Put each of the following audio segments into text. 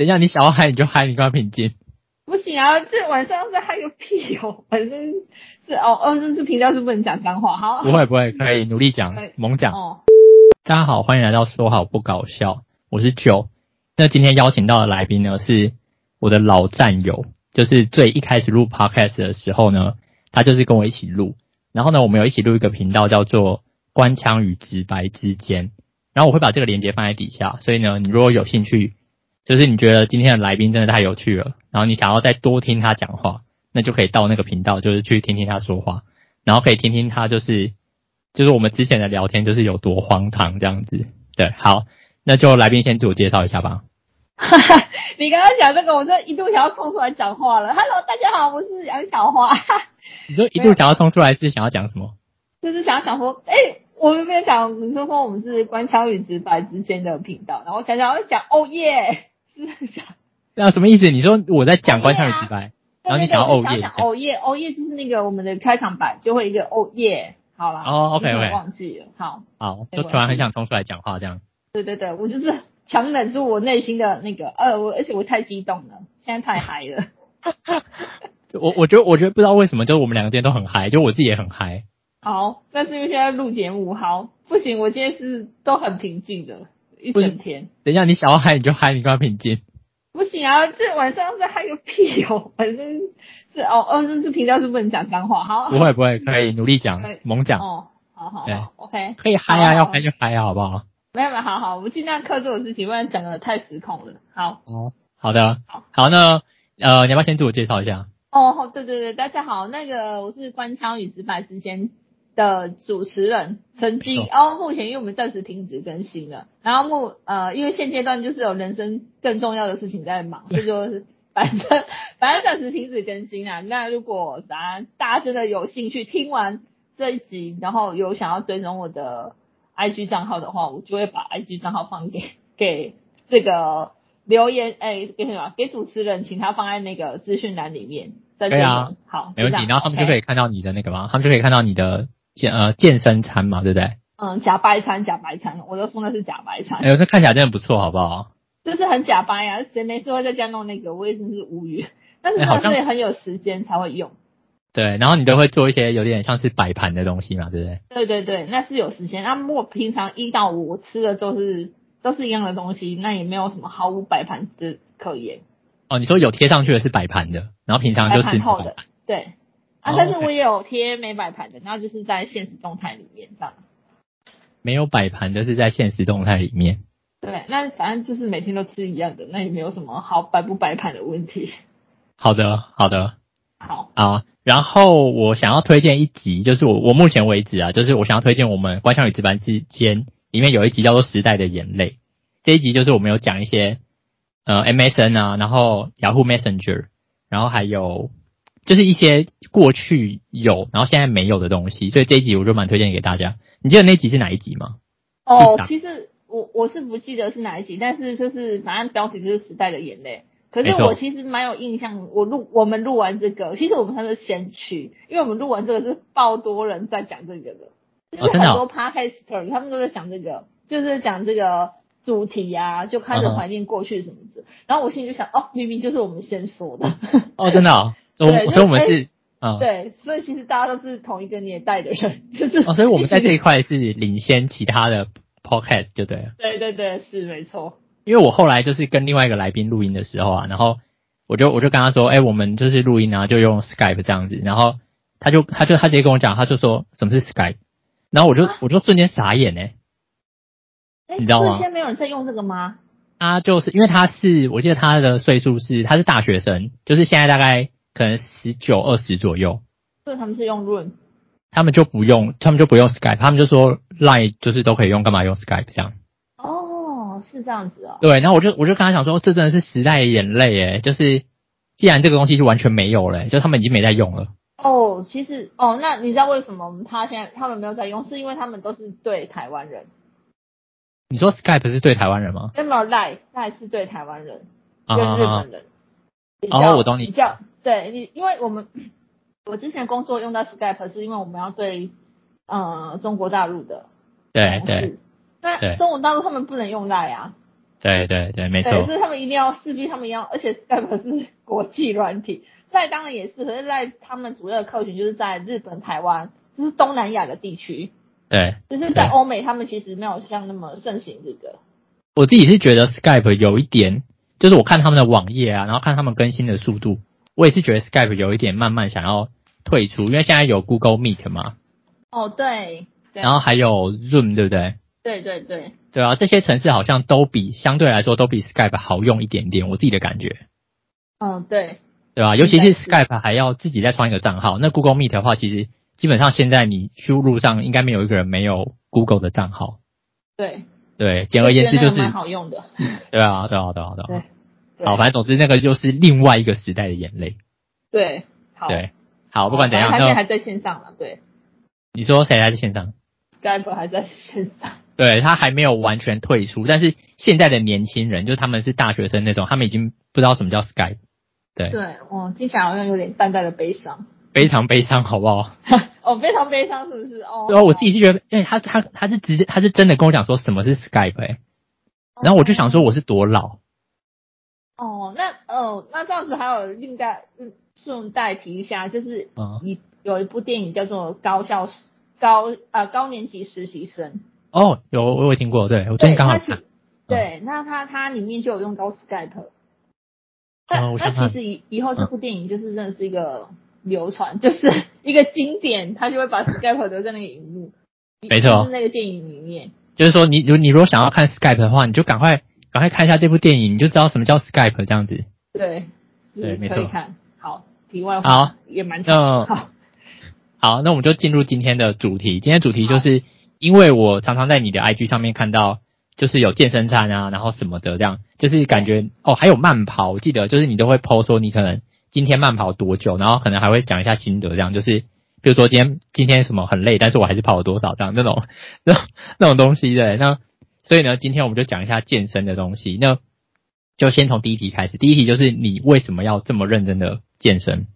等一下，你想要嗨你就嗨，你干嘛平静？不行啊，这晚上是嗨个屁哦！反正是哦哦，这是频道是不能讲脏话，好。不会不会，可以努力讲，猛讲。哦。大家好，欢迎来到说好不搞笑，我是 Joe。那今天邀请到的来宾呢，是我的老战友，就是最一开始录 Podcast 的时候呢，他就是跟我一起录。然后呢，我们有一起录一个频道，叫做“官腔与直白之间”。然后我会把这个链接放在底下，所以呢，你如果有兴趣，就是你觉得今天的来宾真的太有趣了，然后你想要再多听他讲话，那就可以到那个频道，就是去听听他说话，然后可以听听他就是就是我们之前的聊天，就是有多荒唐这样子。对，好，那就来宾先自我介绍一下吧。哈哈，你刚刚讲这个，我就一度想要冲出来讲话了。Hello，大家好，我是杨小花。你说一度想要冲出来是想要讲什么？就是想要讲说，哎、欸，我们没有讲，你说说我们是官腔与直白之间的频道，然后我想想要讲，哦耶，是讲，那什么意思？你说我在讲官腔与直白，啊、然后你想要哦耶，哦耶，哦耶，就是那个我们的开场白就会一个哦耶，好了，哦，OK OK，忘记了，好，好，就突然很想冲出来讲话这样。对对对，我就是强忍住我内心的那个，呃，我而且我太激动了，现在太嗨了。我我觉得我觉得不知道为什么，就是我们两个今天都很嗨，就我自己也很嗨。好，但是因为现在录节目，好不行，我今天是都很平静的一整天。等一下，你想要嗨你就嗨，你干嘛平静？不行啊，这晚上是嗨个屁哦！反正是哦哦，这是频道是不能讲脏话。好，不会不会，可以努力讲，猛讲。哦，好好好，OK，可以嗨啊，要嗨就嗨啊，好不好？没有没有，好好，我尽量克制我自己，不然讲的太失控了。好，哦，好的，好，好，那呃，你要不要先自我介绍一下？哦，对对对，大家好，那个我是官腔与直白之间的主持人曾经，哦，目前因为我们暂时停止更新了，然后目呃，因为现阶段就是有人生更重要的事情在忙，所以就是反正反正暂时停止更新啊。那如果大家大家真的有兴趣听完这一集，然后有想要追踪我的 IG 账号的话，我就会把 IG 账号放给给这个。留言哎，给什么？给主持人，请他放在那个资讯栏里面。对啊，好，没问题。然后他们就可以看到你的那个吗？他们就可以看到你的健呃健身餐嘛，对不对？嗯，假白餐，假白餐，我都说那是假白餐。哎呦，那看起来真的不错，好不好？就是很假白呀，谁没事会在家弄那个？我也真是无语。但是真的是很有时间才会用。对，然后你都会做一些有点像是摆盘的东西嘛，对不对？对对对，那是有时间。那如果平常一到五我吃的都是。都是一样的东西，那也没有什么毫无摆盘的可言。哦，你说有贴上去的是摆盘的，然后平常就是摆盘后的，对。啊，但是我也有贴没摆盘的，然后就是在现实动态里面这样子。没有摆盘的是在现实动态里面。对，那反正就是每天都吃一样的，那也没有什么好摆不摆盘的问题。好的，好的，好啊。然后我想要推荐一集，就是我我目前为止啊，就是我想要推荐我们官腔与值班之间。里面有一集叫做《时代的眼泪》，这一集就是我们有讲一些呃 MSN 啊，然后 Yahoo Messenger，然后还有就是一些过去有然后现在没有的东西，所以这一集我就蛮推荐给大家。你记得那集是哪一集吗？哦，其实我我是不记得是哪一集，但是就是反正标题就是《时代的眼泪》。可是我其实蛮有印象，我录我们录完这个，其实我们算是先驱，因为我们录完这个是爆多人在讲这个的。就是很多 podcaster 他们都在讲这个，就是讲这个主题啊，就开始怀念过去什么的。然后我心里就想，哦，明明就是我们先说的。哦，真的哦。对，所以我们是，嗯，对，所以其实大家都是同一个年代的人，就是。哦，所以我们在这一块是领先其他的 podcast 就对了。对对对，是没错。因为我后来就是跟另外一个来宾录音的时候啊，然后我就我就跟他说，哎，我们就是录音啊，就用 Skype 这样子。然后他就他就他直接跟我讲，他就说什么是 Skype。然后我就、啊、我就瞬间傻眼哎，你知道吗？现在没有人在用这个吗？他就是因为他是，我记得他的岁数是他是大学生，就是现在大概可能十九二十左右。所以他们是用润，他们就不用，他们就不用 Skype，他们就说 Line 就是都可以用，干嘛用 Skype 这样？哦，是这样子哦。对，然后我就我就跟他讲说，这真的是时代的眼泪哎，就是既然这个东西就完全没有了，就他们已经没在用了。哦，其实哦，那你知道为什么他现在他们没有在用？是因为他们都是对台湾人。你说 Skype 是对台湾人吗？没有 Line，Line 是对台湾人对日本人。哦，我懂你。比较对你，因为我们我之前工作用到 Skype，是因为我们要对呃中国大陆的。对对。那中国大陆他们不能用 Line 啊。对对对，没错。所以他们一定要势必他们要，而且 Skype 是国际软体，在当然也是，可是在他们主要的客群就是在日本、台湾，就是东南亚的地区。对，就是在欧美，他们其实没有像那么盛行这个。我自己是觉得 Skype 有一点，就是我看他们的网页啊，然后看他们更新的速度，我也是觉得 Skype 有一点慢慢想要退出，因为现在有 Google Meet 嘛。哦，对。对然后还有 Zoom，对不对？对对对。对啊，这些城市好像都比相对来说都比 Skype 好用一点点，我自己的感觉。嗯，对。对吧？尤其是 Skype 还要自己再创一个账号，那 Google Meet 的话，其实基本上现在你输入上应该没有一个人没有 Google 的账号。对。对，简而言之就是蛮好用的。对啊，对啊，对啊，对啊。对。好，反正总之那个就是另外一个时代的眼泪。对。好。对。好，不管怎样，现在还在线上了，对。你说谁还在线上？Skype 还在线上。对，他还没有完全退出，但是现在的年轻人，就他们是大学生那种，他们已经不知道什么叫 Skype。对。对，哦，听起来好像有点淡淡的悲伤。非常悲伤，好不好？哦，非常悲伤，是不是？哦。对啊，我自己是觉得，因为他他他是直接他是真的跟我讲说什么是 Skype，欸，然后我就想说我是多老。哦，那哦，那这样子还有另外顺带提一下，就是一有一部电影叫做《高校高啊高年级实习生》。哦，有我有听过，对我最近刚好看。对，那他他里面就有用到 Skype。那那其实以以后这部电影就是真的是一个。流传 就是一个经典，他就会把 Skype 留在那个荧幕，没错，是那个电影里面。就是说你，你如你如果想要看 Skype 的话，你就赶快赶快看一下这部电影，你就知道什么叫 Skype 这样子。对，对，没错。看好，题外话，好，也蛮长。好，好，那我们就进入今天的主题。今天主题就是因为我常常在你的 IG 上面看到，就是有健身餐啊，然后什么的这样，就是感觉哦，还有慢跑，我记得就是你都会 po 说你可能。今天慢跑多久？然后可能还会讲一下心得，这样就是，比如说今天今天什么很累，但是我还是跑了多少这样那种那种那种东西对。那所以呢，今天我们就讲一下健身的东西。那就先从第一题开始。第一题就是你为什么要这么认真的健身？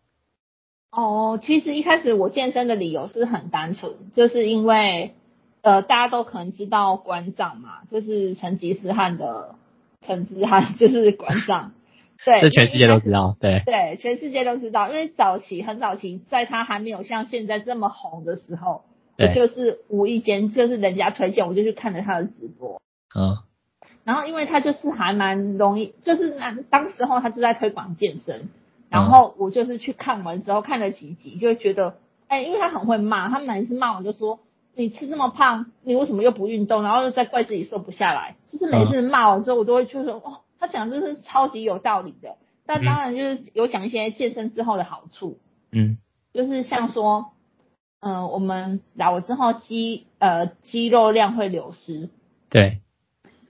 哦，其实一开始我健身的理由是很单纯，就是因为呃大家都可能知道馆长嘛，就是成吉思汗的成吉思汗就是馆长。对，这全世界都知道，对。对，全世界都知道，因为早期很早期，在他还没有像现在这么红的时候，我就是无意间就是人家推荐，我就去看了他的直播，嗯，然后因为他就是还蛮容易，就是那当时候他就在推广健身，然后我就是去看完之后看了几集，就会觉得，哎，因为他很会骂，他每次骂我就说，你吃这么胖，你为什么又不运动，然后又在怪自己瘦不下来，就是每次骂完之后，我都会就说，哦。他讲这是超级有道理的，但当然就是有讲一些健身之后的好处，嗯，就是像说，嗯、呃，我们老了之后肌呃肌肉量会流失，对，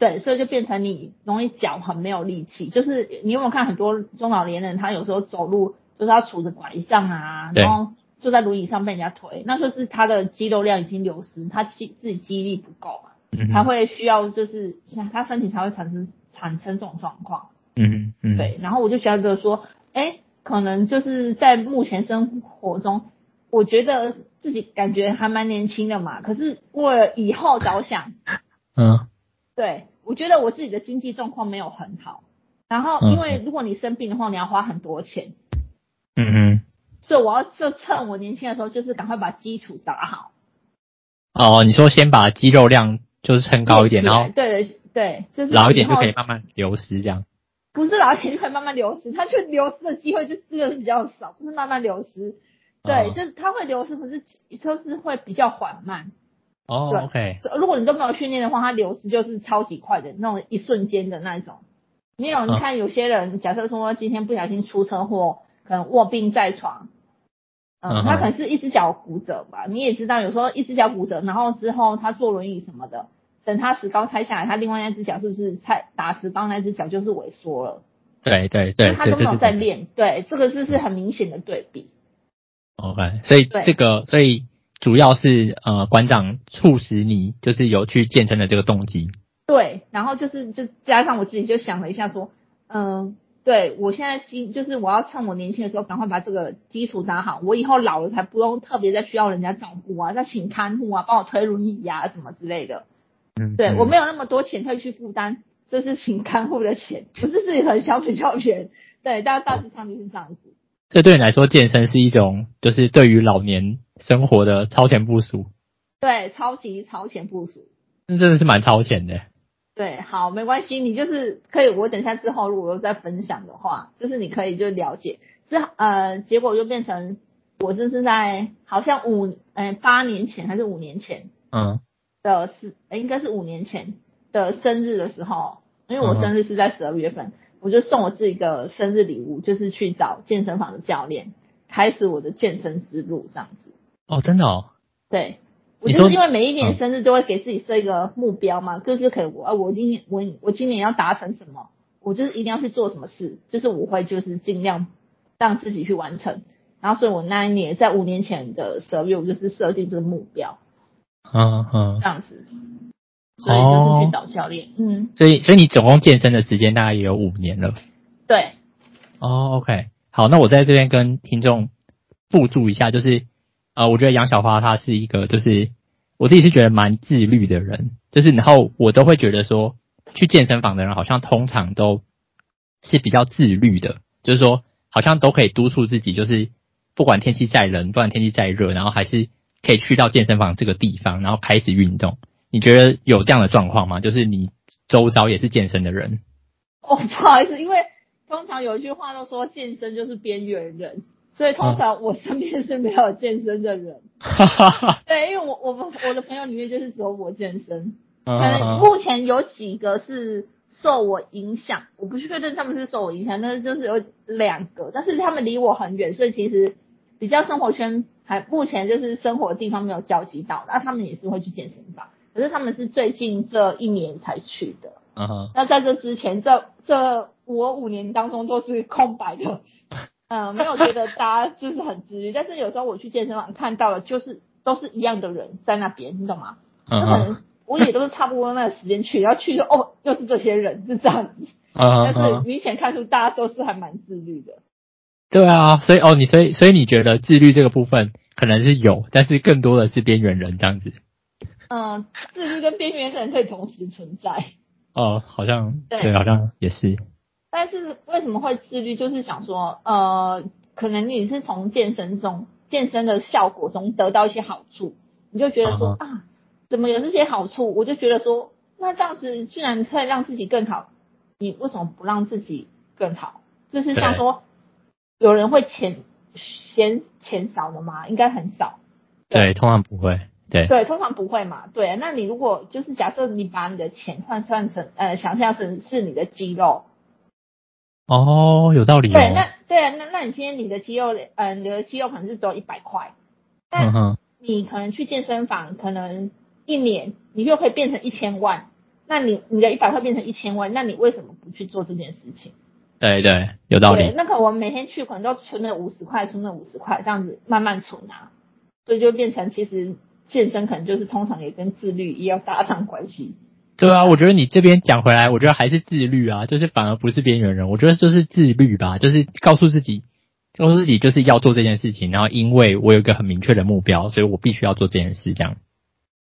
对，所以就变成你容易脚很没有力气，就是你有没有看很多中老年人，他有时候走路就是要杵着拐杖啊，然后坐在轮椅上被人家推，那就是他的肌肉量已经流失，他肌自己肌力不够嘛，他会需要就是像他身体才会产生。产生这种状况，嗯嗯，对，然后我就觉得说，哎，可能就是在目前生活中，我觉得自己感觉还蛮年轻的嘛，可是为了以后着想，嗯，对，我觉得我自己的经济状况没有很好，然后因为如果你生病的话，你要花很多钱，嗯嗯，所以我要就趁我年轻的时候，就是赶快把基础打好。哦，你说先把肌肉量就是撑高一点，然后对对。对，就是老一点就可以慢慢流失，这样。不是老一点就可以慢慢流失，它就流失的机会就真的是比较少，不是慢慢流失。对，哦、就是它会流失，可是就是会比较缓慢。哦对，OK。如果你都没有训练的话，它流失就是超级快的那种一瞬间的那种。你有你看有些人，假设说今天不小心出车祸，可能卧病在床，嗯，嗯他可能是一只脚骨折吧。你也知道，有时候一只脚骨折，然后之后他坐轮椅什么的。等他石膏拆下来，他另外那只脚是不是拆打石膏那只脚就是萎缩了？对对对，他都没有在练。对，这个就是很明显的对比。OK，所以这个所以主要是呃馆长促使你就是有去健身的这个动机。对，然后就是就加上我自己就想了一下说，嗯、呃，对我现在基就是我要趁我年轻的时候赶快把这个基础打好，我以后老了才不用特别再需要人家照顾啊，再请看护啊，帮我推轮椅呀、啊、什么之类的。嗯，对，我没有那么多钱可以去负担这是请看护的钱，不是自己很小比较钱。对，大大致上就是这样子。这对你来说，健身是一种就是对于老年生活的超前部署。对，超级超前部署。那真的是蛮超前的。对，好，没关系，你就是可以，我等一下之后如果有再分享的话，就是你可以就了解，之呃，结果就变成我这是在好像五呃八年前还是五年前，嗯，的是，应该是五年前的生日的时候，因为我生日是在十二月份，嗯、我就送我自己一个生日礼物，就是去找健身房的教练，开始我的健身之路这样子。哦，真的哦。对。我就是因为每一年生日都会给自己设一个目标嘛，就是可以我我今年我我今年要达成什么，我就是一定要去做什么事，就是我会就是尽量让自己去完成。然后所以我那一年在五年前的十二月，我就是设定这个目标，嗯嗯，这样子，所以就是去找教练，嗯，所以所以你总共健身的时间大概也有五年了，对，哦，OK，好，那我在这边跟听众附注一下，就是。呃，我觉得杨小花她是一个，就是我自己是觉得蛮自律的人，就是然后我都会觉得说，去健身房的人好像通常都是比较自律的，就是说好像都可以督促自己，就是不管天气再冷，不管天气再热，然后还是可以去到健身房这个地方，然后开始运动。你觉得有这样的状况吗？就是你周遭也是健身的人？哦，不好意思，因为通常有一句话都说，健身就是边缘人。所以通常我身边是没有健身的人，哈哈哈。对，因为我我们我的朋友里面就是只有我健身，可能目前有几个是受我影响，我不确定他们是受我影响，但是就是有两个，但是他们离我很远，所以其实比较生活圈还目前就是生活的地方没有交集到，那他们也是会去健身房，可是他们是最近这一年才去的，嗯哼。那在这之前，这这我五年当中都是空白的。嗯，没有觉得大家就是很自律，但是有时候我去健身房看到了，就是都是一样的人在那边，你懂吗？嗯，可能我也都是差不多那个时间去，然后去就哦，又是这些人，是这样子。嗯，但是明显看出大家都是还蛮自律的。对啊，所以哦，你所以所以你觉得自律这个部分可能是有，但是更多的是边缘人这样子。嗯，自律跟边缘人可以同时存在。哦，好像对，对，好像也是。但是为什么会自律？就是想说，呃，可能你是从健身中、健身的效果中得到一些好处，你就觉得说啊，怎么有这些好处？我就觉得说，那这样子既然可以让自己更好，你为什么不让自己更好？就是像说，有人会钱嫌钱少的吗？应该很少。对，对，通常不会。对对，通常不会嘛。对，那你如果就是假设你把你的钱换算成呃，想象成是你的肌肉。哦，有道理、哦。对，那对啊，那那你今天你的肌肉，嗯、呃，你的肌肉可能是只有一百块，但你可能去健身房，可能一年你就可以变成一千万。那你你的一百块变成一千万，那你为什么不去做这件事情？对对，有道理。那可我们每天去，可能都存了五十块，存了五十块，这样子慢慢存啊，所以就变成其实健身可能就是通常也跟自律也要搭上关系。对啊，我觉得你这边讲回来，我觉得还是自律啊，就是反而不是边缘人，我觉得就是自律吧，就是告诉自己，告诉自己就是要做这件事情，然后因为我有一个很明确的目标，所以我必须要做这件事，这样。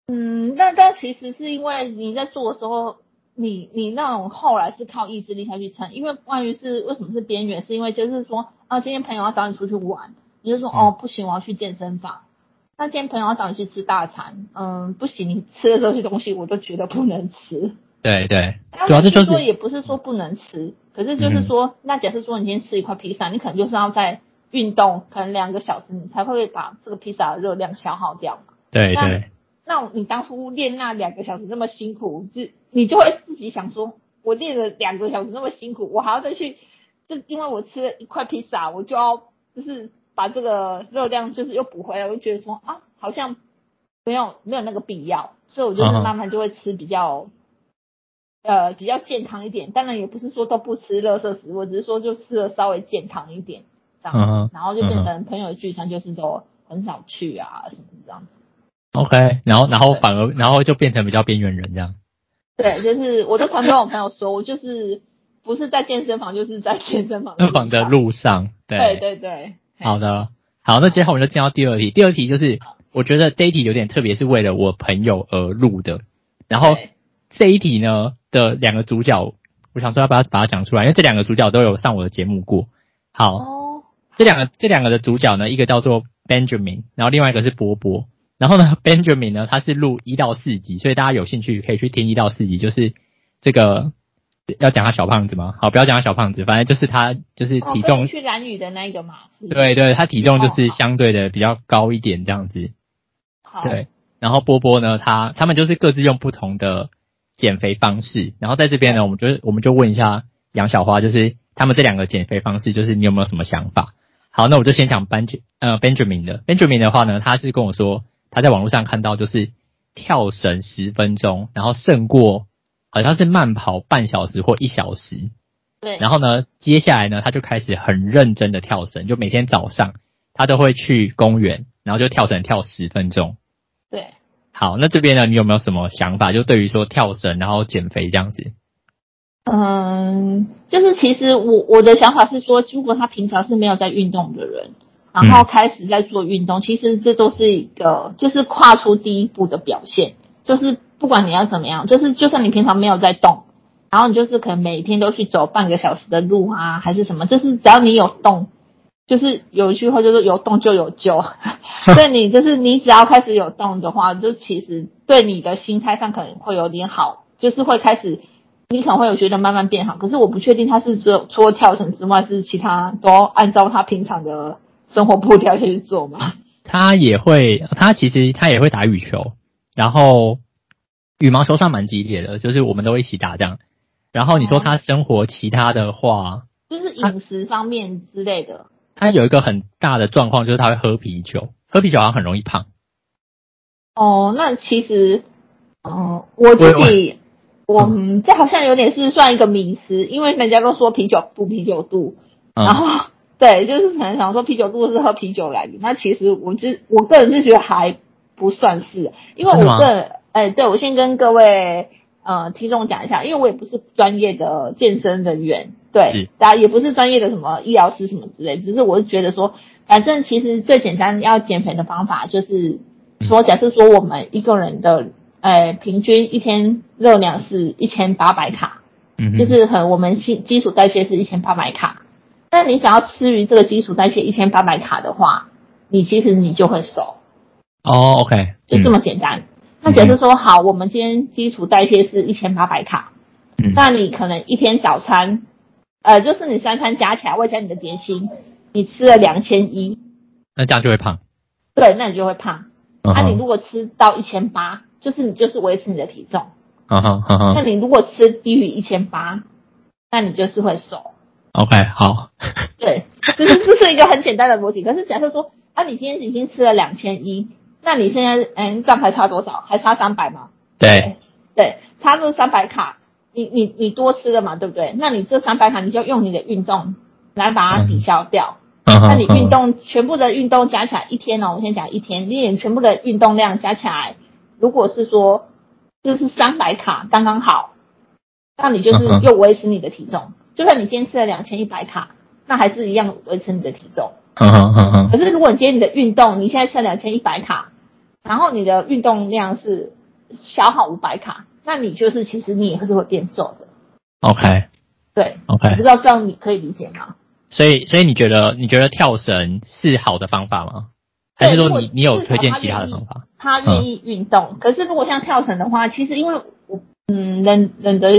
嗯，那但其实是因为你在做的时候，你你那种后来是靠意志力下去撑，因为关于是为什么是边缘，是因为就是说啊，今天朋友要找你出去玩，你就说哦不行，我要去健身房。那今天朋友要找你去吃大餐，嗯，不行，你吃的这些东西我都觉得不能吃。对对，主要是说也不是说不能吃，可是就是说，嗯、那假设说你今天吃一块披萨，你可能就是要在运动，可能两个小时你才会把这个披萨的热量消耗掉嘛。对对。那你当初练那两个小时那么辛苦，就你就会自己想说，我练了两个小时那么辛苦，我还要再去，就因为我吃了一块披萨，我就要就是。把这个热量就是又补回来，我就觉得说啊，好像没有没有那个必要，所以我就是慢慢就会吃比较、嗯、呃比较健康一点。当然也不是说都不吃垃圾食物，只是说就吃的稍微健康一点这样、嗯，然后就变成朋友的聚餐就是都很少去啊什么这样子。OK，然后然后反而然后就变成比较边缘人这样。对，就是我都常跟我朋友说，我就是不是在健身房，就是在健身房健身房的路上。对对对对。好的，好，那接下来我们就进到第二题。第二题就是，我觉得这一题有点特别，是为了我朋友而录的。然后这一题呢，的两个主角，我想说要不要把它讲出来，因为这两个主角都有上我的节目过。好，哦、这两个这两个的主角呢，一个叫做 Benjamin，然后另外一个是波波。然后呢，Benjamin 呢，他是录一到四集，所以大家有兴趣可以去听一到四集，就是这个要讲他小胖子吗？好，不要讲他小胖子，反正就是他就是体重、哦、去蓝宇的那一个嘛，是对对，他体重就是相对的比较高一点这样子。好，对。然后波波呢，他他们就是各自用不同的减肥方式。然后在这边呢，我们就我们就问一下杨小花，就是他们这两个减肥方式，就是你有没有什么想法？好，那我就先讲 Ben 呃 Benjamin 的 Benjamin 的话呢，他是跟我说他在网络上看到就是跳绳十分钟，然后胜过好像是慢跑半小时或一小时。对。然后呢，接下来呢，他就开始很认真的跳绳，就每天早上他都会去公园，然后就跳绳跳十分钟。对，好，那这边呢，你有没有什么想法？就对于说跳绳然后减肥这样子？嗯，就是其实我我的想法是说，如果他平常是没有在运动的人，然后开始在做运动，嗯、其实这都是一个就是跨出第一步的表现。就是不管你要怎么样，就是就算你平常没有在动，然后你就是可能每天都去走半个小时的路啊，还是什么，就是只要你有动。就是有一句话，就是有动就有救。所以你就是你只要开始有动的话，就其实对你的心态上可能会有点好，就是会开始你可能会有觉得慢慢变好。可是我不确定他是只有除了跳绳之外，是其他都按照他平常的生活步调去做吗？他也会，他其实他也会打羽球，然后羽毛球算蛮激烈的，就是我们都一起打这样。然后你说他生活其他的话，就是饮食方面之类的。他有一个很大的状况，就是他会喝啤酒，喝啤酒好像很容易胖。哦，那其实，哦，我自己，我，嗯，这好像有点是算一个迷思，因为人家都说啤酒不啤酒肚，嗯、然后对，就是可能想说啤酒肚是喝啤酒来的，那其实我就我个人是觉得还不算是，因为我个人，哎，对，我先跟各位呃听众讲一下，因为我也不是专业的健身人员。对，大家也不是专业的什么医疗师什么之类，只是我是觉得说，反正其实最简单要减肥的方法就是说，假设说我们一个人的呃平均一天热量是一千八百卡，嗯，就是很我们基基础代谢是一千八百卡，但你想要吃于这个基础代谢一千八百卡的话，你其实你就会瘦。哦，OK，就这么简单。那假设说好，我们今天基础代谢是一千八百卡，嗯，那你可能一天早餐。呃，就是你三餐加起来，外加你的点心，你吃了两千一，那这样就会胖。对，那你就会胖。那、uh huh. 啊、你如果吃到一千八，就是你就是维持你的体重。嗯哼嗯哼。那你如果吃低于一千八，那你就是会瘦。OK，好。对，就是这是一个很简单的逻辑。可是假设说，啊，你今天已经吃了两千一，那你现在嗯，这样还差多少？还差三百吗？对。对，差这三百卡。你你你多吃了嘛，对不对？那你这三百卡，你就用你的运动来把它抵消掉。嗯、那你运动、嗯、全部的运动加起来一天哦，我先讲一天，你全部的运动量加起来，如果是说就是三百卡刚刚好，那你就是又维持你的体重。嗯、就算你今天吃了两千一百卡，那还是一样维持你的体重。嗯嗯嗯嗯、可是如果你今天你的运动，你现在吃了两千一百卡，然后你的运动量是消耗五百卡。那你就是，其实你也是会变瘦的。OK，对，OK，我不知道这样你可以理解吗？所以，所以你觉得你觉得跳绳是好的方法吗？还是说你你有推荐其他的方法？他愿意运动，嗯、可是如果像跳绳的话，其实因为我嗯，人人的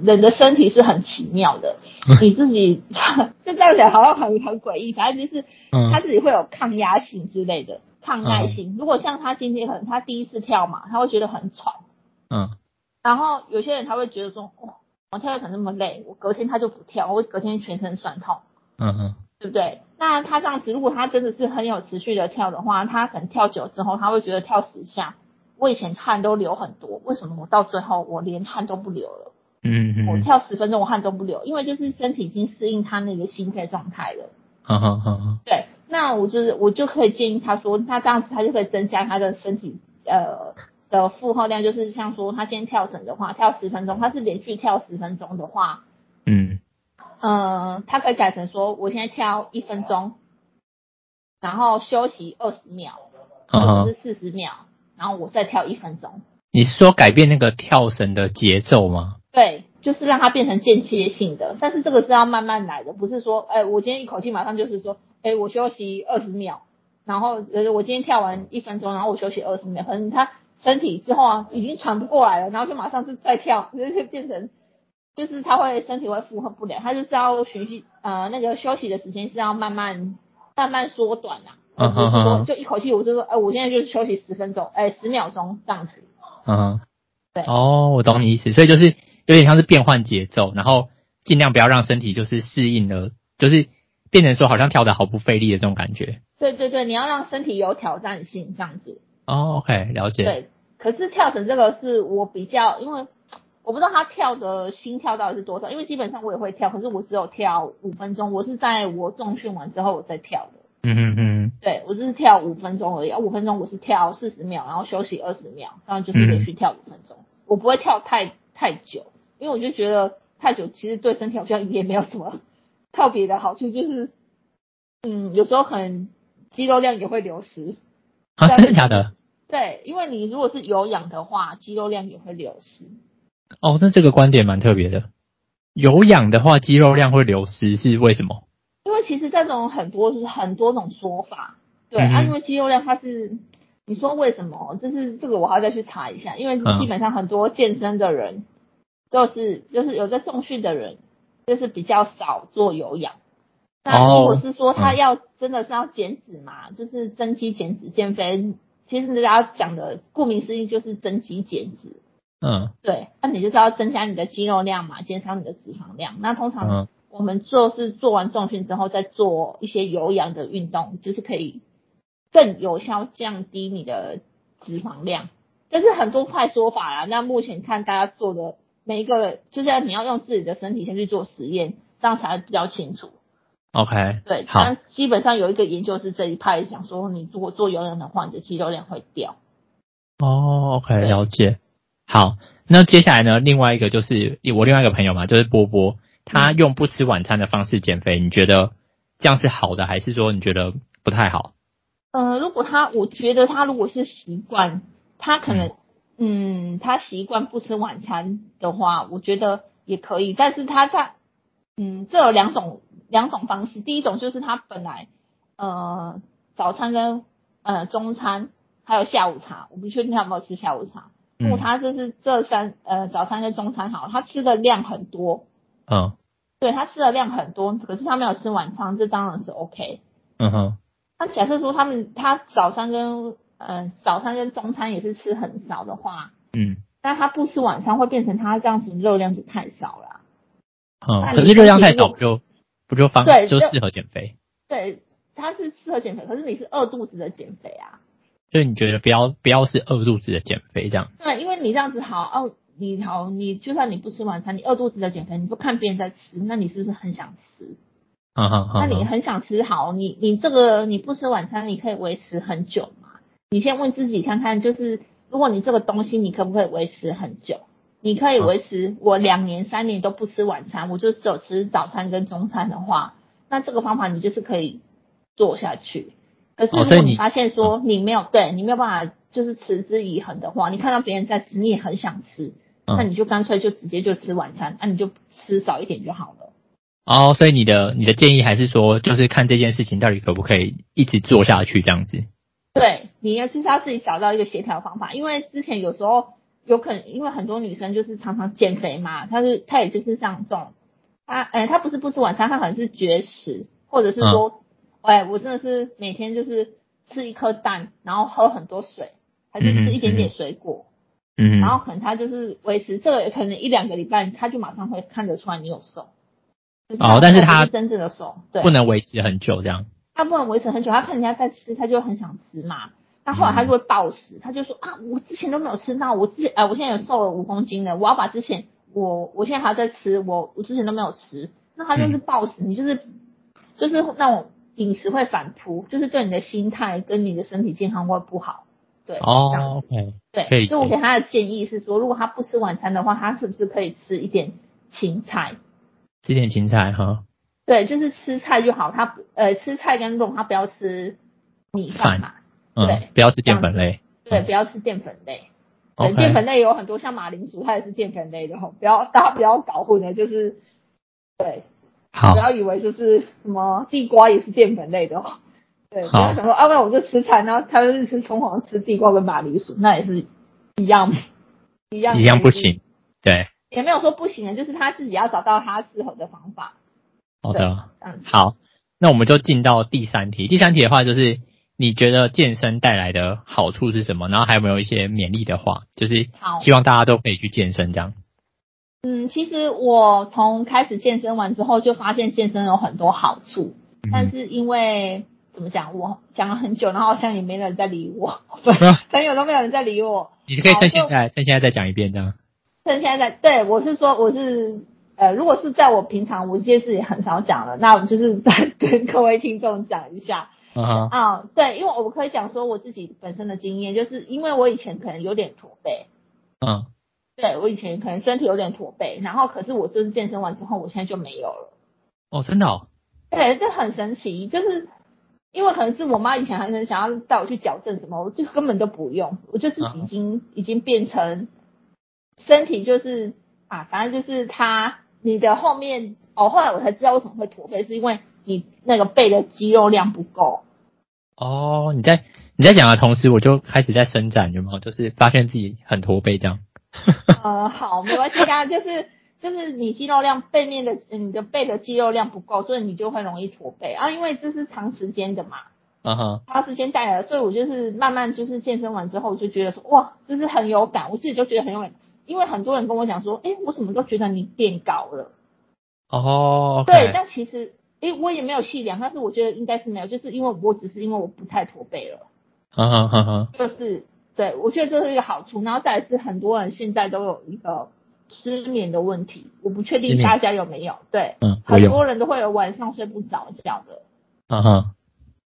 人的身体是很奇妙的，你自己 就这样讲好像很很诡异，反正就是他自己会有抗压性之类的抗耐性。嗯、如果像他今天可能他第一次跳嘛，他会觉得很喘，嗯。然后有些人他会觉得说，哦，我跳的可能那么累，我隔天他就不跳，我隔天全身酸痛，嗯嗯，对不对？那他这样子，如果他真的是很有持续的跳的话，他可能跳久之后，他会觉得跳十下，我以前汗都流很多，为什么我到最后我连汗都不流了？嗯嗯，我跳十分钟我汗都不流，因为就是身体已经适应他那个心肺状态了。嗯嗯嗯嗯，对，那我就是我就可以建议他说，那这样子他就可以增加他的身体呃。的负荷量就是像说，他今天跳绳的话，跳十分钟，他是连续跳十分钟的话，嗯，呃，他可以改成说，我现在跳一分钟，然后休息二十秒，或者是四十秒，然后我再跳一分钟。你是说改变那个跳绳的节奏吗？对，就是让它变成间歇性的，但是这个是要慢慢来的，不是说，哎，我今天一口气马上就是说，哎，我休息二十秒，然后呃，我今天跳完一分钟，然后我休息二十秒，可能他身体之后啊已经喘不过来了，然后就马上就再跳，就是变成，就是他会身体会负荷不了，他就是要循序，呃，那个休息的时间是要慢慢慢慢缩短呐、啊，而不是说就一口气我就说，哎，我现在就是休息十分钟，哎，十秒钟这样子。嗯，对。哦，我懂你意思，所以就是。有点像是变换节奏，然后尽量不要让身体就是适应了，就是变成说好像跳的毫不费力的这种感觉。对对对，你要让身体有挑战性这样子。哦，OK，了解。对，可是跳绳这个是我比较，因为我不知道他跳的心跳到底是多少，因为基本上我也会跳，可是我只有跳五分钟，我是在我重训完之后我再跳的。嗯哼哼。对，我就是跳五分钟而已，五分钟我是跳四十秒，然后休息二十秒，然后就是连续跳五分钟，嗯、我不会跳太太久。因为我就觉得太久，其实对身体好像也没有什么 特别的好处，就是，嗯，有时候可能肌肉量也会流失。啊，真的假的？对，因为你如果是有氧的话，肌肉量也会流失。哦，那这个观点蛮特别的。有氧的话，肌肉量会流失是为什么？因为其实这种很多是很多种说法。对、嗯、啊，因为肌肉量它是，你说为什么？就是这个我还要再去查一下，因为基本上很多健身的人。嗯就是就是有在重训的人，就是比较少做有氧。那如果是说他要真的是要减脂嘛，就是增肌减脂减肥，其实大家讲的顾名思义就是增肌减脂。嗯，对，那你就是要增加你的肌肉量嘛，减少你的脂肪量。那通常我们做是做完重训之后再做一些有氧的运动，就是可以更有效降低你的脂肪量。这是很多派说法啦。那目前看大家做的。每一个人就是要你要用自己的身体先去做实验，这样才比较清楚。OK，对，好。但基本上有一个研究是这一派想说，你如果做有氧的话，你的肌肉量会掉。哦，OK，了解。好，那接下来呢？另外一个就是我另外一个朋友嘛，就是波波，他用不吃晚餐的方式减肥，你觉得这样是好的，还是说你觉得不太好？呃，如果他，我觉得他如果是习惯，他可能。嗯嗯，他习惯不吃晚餐的话，我觉得也可以。但是他在，嗯，这有两种两种方式。第一种就是他本来，呃，早餐跟呃中餐还有下午茶，我不确定他有没有吃下午茶。如果他就是这三呃早餐跟中餐好，他吃的量很多。嗯，对，他吃的量很多，可是他没有吃晚餐，这当然是 OK。嗯哼。那假设说他们他早餐跟嗯，早餐跟中餐也是吃很少的话，嗯，那他不吃晚餐会变成他这样子热量就太少了。嗯，可是热量太少不就不就方对就适合减肥？对，他是适合减肥，可是你是饿肚子的减肥啊。所以你觉得不要不要是饿肚子的减肥这样？对，因为你这样子好哦，你好，你就算你不吃晚餐，你饿肚子的减肥，你不看别人在吃，那你是不是很想吃？嗯哼，那你很想吃好，你你这个你不吃晚餐，你可以维持很久吗？你先问自己看看，就是如果你这个东西你可不可以维持很久？你可以维持我两年三年都不吃晚餐，我就只有吃早餐跟中餐的话，那这个方法你就是可以做下去。可是如果你发现说你没有对你没有办法就是持之以恒的话，你看到别人在吃，你也很想吃，那你就干脆就直接就吃晚餐，那你就吃少一点就好了。哦，所以你的你的建议还是说，就是看这件事情到底可不可以一直做下去这样子。对，你要就是要自己找到一个协调方法，因为之前有时候有可能，因为很多女生就是常常减肥嘛，她是她也就是像这种，她哎，她不是不吃晚餐，她可能是绝食，或者是说，哎、嗯，我真的是每天就是吃一颗蛋，然后喝很多水，还是吃一点点水果，嗯，然后可能他就是维持这个，可能一两个礼拜，他就马上会看得出来你有瘦，哦，但是他真正的瘦，对，不能维持很久这样。他不能维持很久，他看人家在吃，他就很想吃嘛。那后来他就会暴食，他就说啊，我之前都没有吃那，我之前哎，我现在有瘦了五公斤了，我要把之前我我现在还在吃，我我之前都没有吃，那他就是暴食，你就是就是那种饮食会反扑，就是对你的心态跟你的身体健康会不好。对哦，OK，对，所以我给他的建议是说，如果他不吃晚餐的话，他是不是可以吃一点青菜？吃点青菜哈。对，就是吃菜就好。他呃吃菜跟肉，他不要吃米饭嘛。嗯、对，不要吃淀粉类。对，不要吃淀粉类。对，淀粉类有很多，像马铃薯，它也是淀粉类的哈，不要大家不要搞混了，就是对，好，不要以为就是什么地瓜也是淀粉类的哦，对，不要想说啊，不然我就吃菜，然后他就是吃葱黄吃地瓜跟马铃薯，那也是一样，一样一样不行，对，也没有说不行的，就是他自己要找到他适合的方法。好的，嗯好，那我们就进到第三题，第三题的话就是。你觉得健身带来的好处是什么？然后还有没有一些勉励的话？就是希望大家都可以去健身这样。嗯，其实我从开始健身完之后，就发现健身有很多好处。嗯、但是因为怎么讲，我讲了很久，然后好像也没人在理我，朋友都没有人在理我。你可以趁现在，趁现在再讲一遍这样。趁现在在，对，我是说，我是呃，如果是在我平常，我这些事也很少讲了，那我就是再跟各位听众讲一下。啊、uh huh. 嗯，对，因为我可以讲说我自己本身的经验，就是因为我以前可能有点驼背，嗯、uh，huh. 对我以前可能身体有点驼背，然后可是我就是健身完之后，我现在就没有了。哦，真的哦？对，这很神奇，就是因为可能是我妈以前还很想要带我去矫正什么，我就根本都不用，我就自己已经、已经变成身体就是啊，反正就是它你的后面哦，后来我才知道为什么会驼背，是因为你那个背的肌肉量不够。哦，你在你在讲的同时，我就开始在伸展，有没有？就是发现自己很驼背这样。呃，好，没关系，刚刚就是就是你肌肉量背面的你的背的肌肉量不够，所以你就会容易驼背啊。因为这是长时间的嘛，嗯哼、uh，huh. 长时间带来的，所以我就是慢慢就是健身完之后，我就觉得说哇，就是很有感，我自己就觉得很有感，因为很多人跟我讲说，哎，我怎么都觉得你变高了。哦，oh. 对，但其实。诶，我也没有细量，但是我觉得应该是没有，就是因为我只是因为我不太驼背了，哈哈哈哈，就是对，我觉得这是一个好处。然后再来是很多人现在都有一个失眠的问题，我不确定大家有没有，眠对，嗯，很多人都会有晚上睡不着觉的，嗯哼，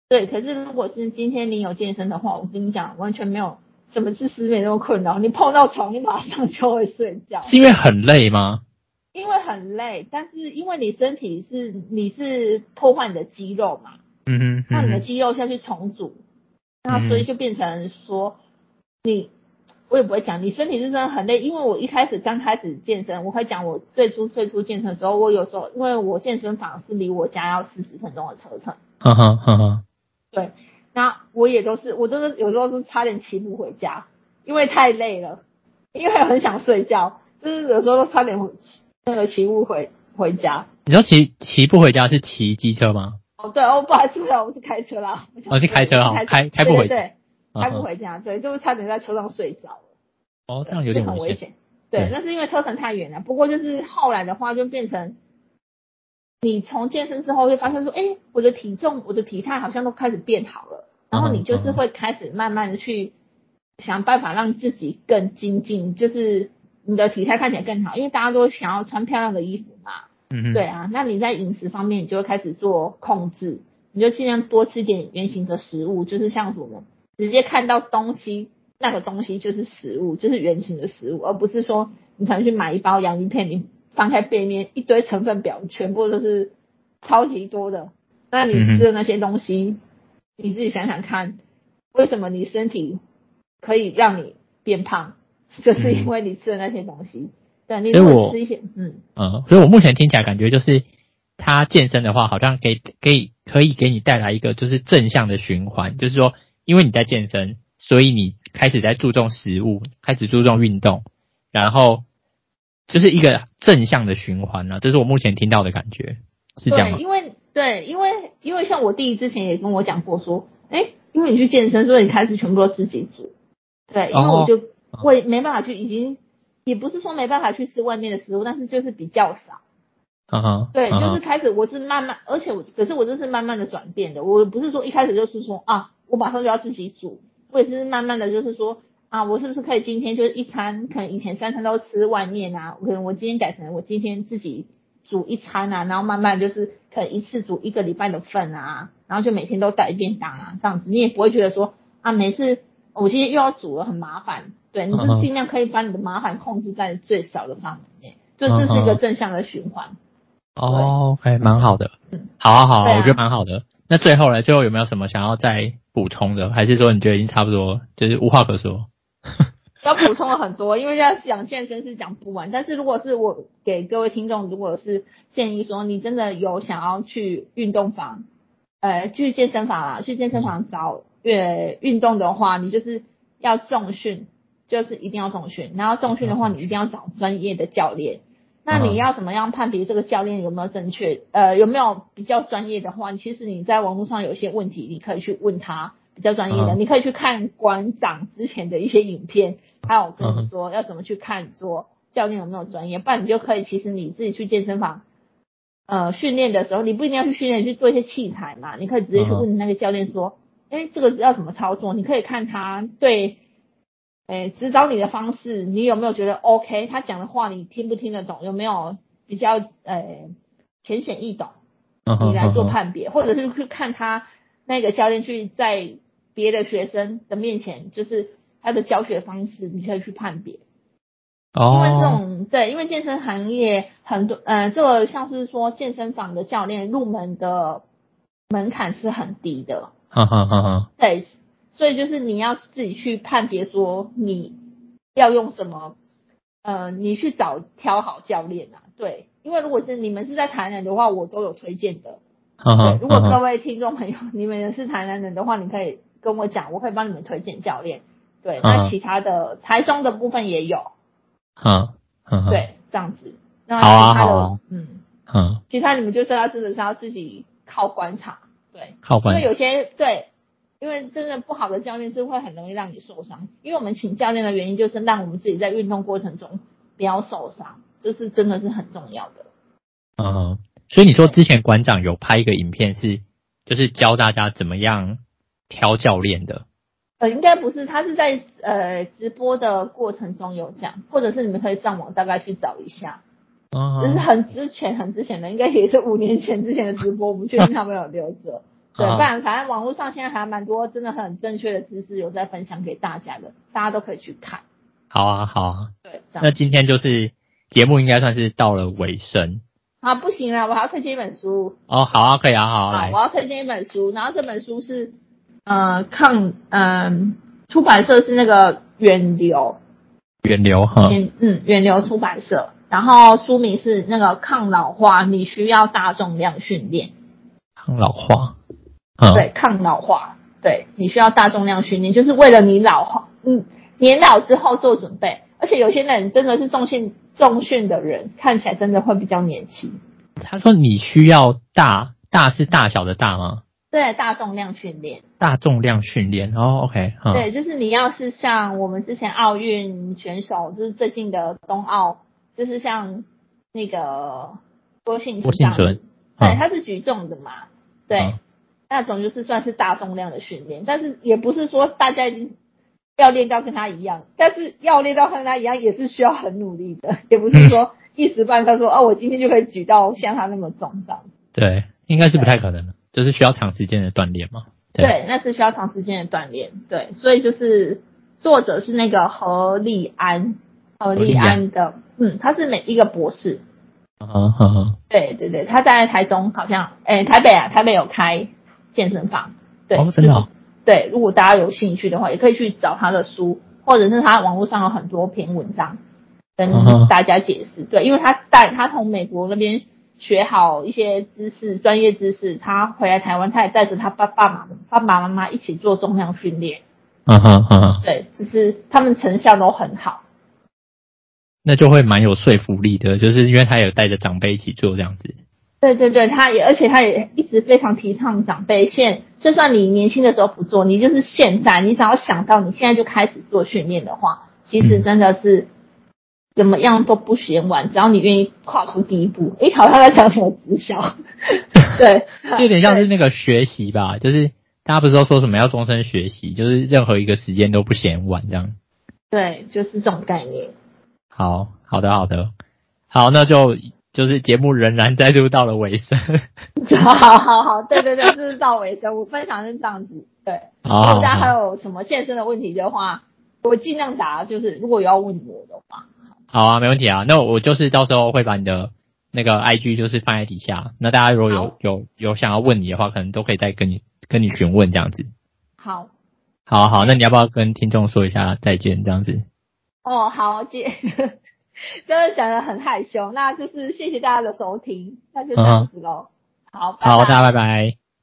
对。可是如果是今天你有健身的话，我跟你讲，完全没有什么是失眠那么困扰，你碰到床你马上就会睡觉。是因为很累吗？因为很累，但是因为你身体是你是破坏你的肌肉嘛，嗯哼，嗯哼，那你的肌肉下去重组，那所以就变成说你，我也不会讲，你身体是真的很累。因为我一开始刚开始健身，我会讲我最初最初健身的时候，我有时候因为我健身房是离我家要四十分钟的车程，哈哈哈哈，对，那我也都是，我都是有时候是差点骑不回家，因为太累了，因为很想睡觉，就是有时候都差点骑。那个骑不回回家，你说骑骑不回家是骑机车吗？哦，对哦，不好意思，我是开车啦。我是开车哈，开开不回，对，开不回家，对，就是差点在车上睡着了。哦，这样有点很危险。对，那是因为车程太远了。不过就是后来的话，就变成你从健身之后会发现说，哎，我的体重、我的体态好像都开始变好了。然后你就是会开始慢慢的去想办法让自己更精进，就是。你的体态看起来更好，因为大家都想要穿漂亮的衣服嘛。嗯。对啊，那你在饮食方面，你就会开始做控制，你就尽量多吃点原型的食物，就是像什么，直接看到东西，那个东西就是食物，就是圆形的食物，而不是说你可能去买一包洋芋片，你翻开背面一堆成分表，全部都是超级多的，那你吃的那些东西，嗯、你自己想想看，为什么你身体可以让你变胖？就是因为你吃的那些东西，对，你如果吃一些，嗯。嗯，所以我目前听起来感觉就是，他健身的话，好像可以可以可以给你带来一个就是正向的循环，就是说，因为你在健身，所以你开始在注重食物，开始注重运动，然后就是一个正向的循环了。这是我目前听到的感觉，是这样吗？对，因为对，因为因为像我弟之前也跟我讲过说，哎，因为你去健身，所以你开始全部都自己煮，对，因为我就。哦会没办法去，已经也不是说没办法去吃外面的食物，但是就是比较少。嗯哼，对，就是开始我是慢慢，而且我可是我这是慢慢的转变的，我不是说一开始就是说啊，我马上就要自己煮，我也是慢慢的就是说啊，我是不是可以今天就是一餐，可能以前三餐都吃外面啊，可能我今天改成我今天自己煮一餐啊，然后慢慢就是可能一次煮一个礼拜的份啊，然后就每天都带便当啊，这样子你也不会觉得说啊，每次我今天又要煮了很麻烦。对，你是尽量可以把你的麻烦控制在最少的范围内，就这是一个正向的循环。哦，OK，蛮好的。嗯，好啊，好啊，我觉得蛮好的。那最后呢？最后有没有什么想要再补充的？还是说你觉得已经差不多，就是无话可说？要补充了很多，因为要讲健身是讲不完。但是如果是我给各位听众，如果是建议说你真的有想要去运动房，呃，去健身房啦，去健身房找呃运动的话，你就是要重训，就是一定要重训。然后重训的话，你一定要找专业的教练。那你要怎么样判别这个教练有没有正确？呃，有没有比较专业的话，其实你在网络上有一些问题，你可以去问他比较专业的。你可以去看馆长之前的一些影片，还有跟你说要怎么去看说教练有没有专业，不然你就可以其实你自己去健身房，呃，训练的时候，你不一定要去训练，去做一些器材嘛，你可以直接去问那个教练说，哎，这个要怎么操作？你可以看他对。诶，指导你的方式，你有没有觉得 OK？他讲的话你听不听得懂？有没有比较诶浅显易懂？你来做判别，或者是去看他那个教练去在别的学生的面前，就是他的教学方式，你可以去判别。哦。因为这种对，因为健身行业很多呃，这个像是说健身房的教练入门的门槛是很低的。哈哈哈哈。对。所以就是你要自己去判别，说你要用什么，呃，你去找挑好教练啊。对，因为如果是你们是在台南的话，我都有推荐的。Uh 对，如果各位听众朋友、uh. 你们是台南人的话，你可以跟我讲，我可以帮你们推荐教练。对，那其他的、uh. 台中的部分也有。嗯嗯。对，这样子。那其他的，嗯嗯，其他你们就是要真的是要自己靠观察。对，靠观察。因为有些对。因为真的不好的教练是会很容易让你受伤，因为我们请教练的原因就是让我们自己在运动过程中不要受伤，这是真的是很重要的。嗯，所以你说之前馆长有拍一个影片是，就是教大家怎么样挑教练的。呃，应该不是，他是在呃直播的过程中有讲，或者是你们可以上网大概去找一下。嗯，就是很之前很之前的，应该也是五年前之前的直播，我不确定他们有留着。对，不然反正网络上现在还蛮多真的很正确的知识有在分享给大家的，大家都可以去看。好啊，好啊。对，那今天就是节目应该算是到了尾声。啊，不行了，我还要推荐一本书。哦，好啊，可以啊，好啊。好，我要推荐一本书，然后这本书是呃抗嗯出版社是那个远流。远流哈。嗯，远流出版社，然后书名是那个抗老化，你需要大重量训练。抗老化。对，抗老化，对，你需要大重量训练，就是为了你老化，嗯，年老之后做准备。而且有些人真的是重训重训的人，看起来真的会比较年轻。他说你需要大，大是大小的大吗？对，大重量训练。大重量训练，哦，OK，嗯。对，就是你要是像我们之前奥运选手，就是最近的冬奥，就是像那个郭婞郭婞淳，对，他是举重的嘛，对。嗯那种就是算是大重量的训练，但是也不是说大家已经要练到跟他一样，但是要练到跟他一样也是需要很努力的，也不是说一时半刻说哦，我今天就可以举到像他那么重这样。对，应该是不太可能的，就是需要长时间的锻炼嘛。对，对，那是需要长时间的锻炼。对，所以就是作者是那个何立安，何立安的，嗯，他是每一个博士。嗯哼哼。对对对，他在台中好像，诶，台北啊，台北有开。健身房，对，哦、真的、哦，对。如果大家有兴趣的话，也可以去找他的书，或者是他网络上有很多篇文章跟大家解释。对，因为他带他从美国那边学好一些知识、专业知识，他回来台湾，他也带着他爸爸妈妈、爸爸妈妈一起做重量训练。嗯哼嗯哼，对，就是他们成效都很好。那就会蛮有说服力的，就是因为他有带着长辈一起做这样子。对对对，他也而且他也一直非常提倡长辈。现就算你年轻的时候不做，你就是现在，你只要想到你现在就开始做训练的话，其实真的是怎么样都不嫌晚。只要你愿意跨出第一步，诶，好像在讲什么直销？对，就有点像是那个学习吧，就是大家不是都说什么要终身学习，就是任何一个时间都不嫌晚这样。对，就是这种概念。好好的好的，好，那就。就是节目仍然再度到了尾声，好好好，对对对，就是到尾声。我分享是这样子，对。如果大家还有什么健身的问题的话，我尽量答。就是如果有要问我的话，好啊，没问题啊。那我就是到时候会把你的那个 IG 就是放在底下。那大家如果有有有想要问你的话，可能都可以再跟你跟你询问这样子。好，好好，那你要不要跟听众说一下再见这样子？哦，好，姐，真的讲得很害羞，那就是谢谢大家的收听，那就这样子喽。嗯、好，拜拜好，大家拜拜。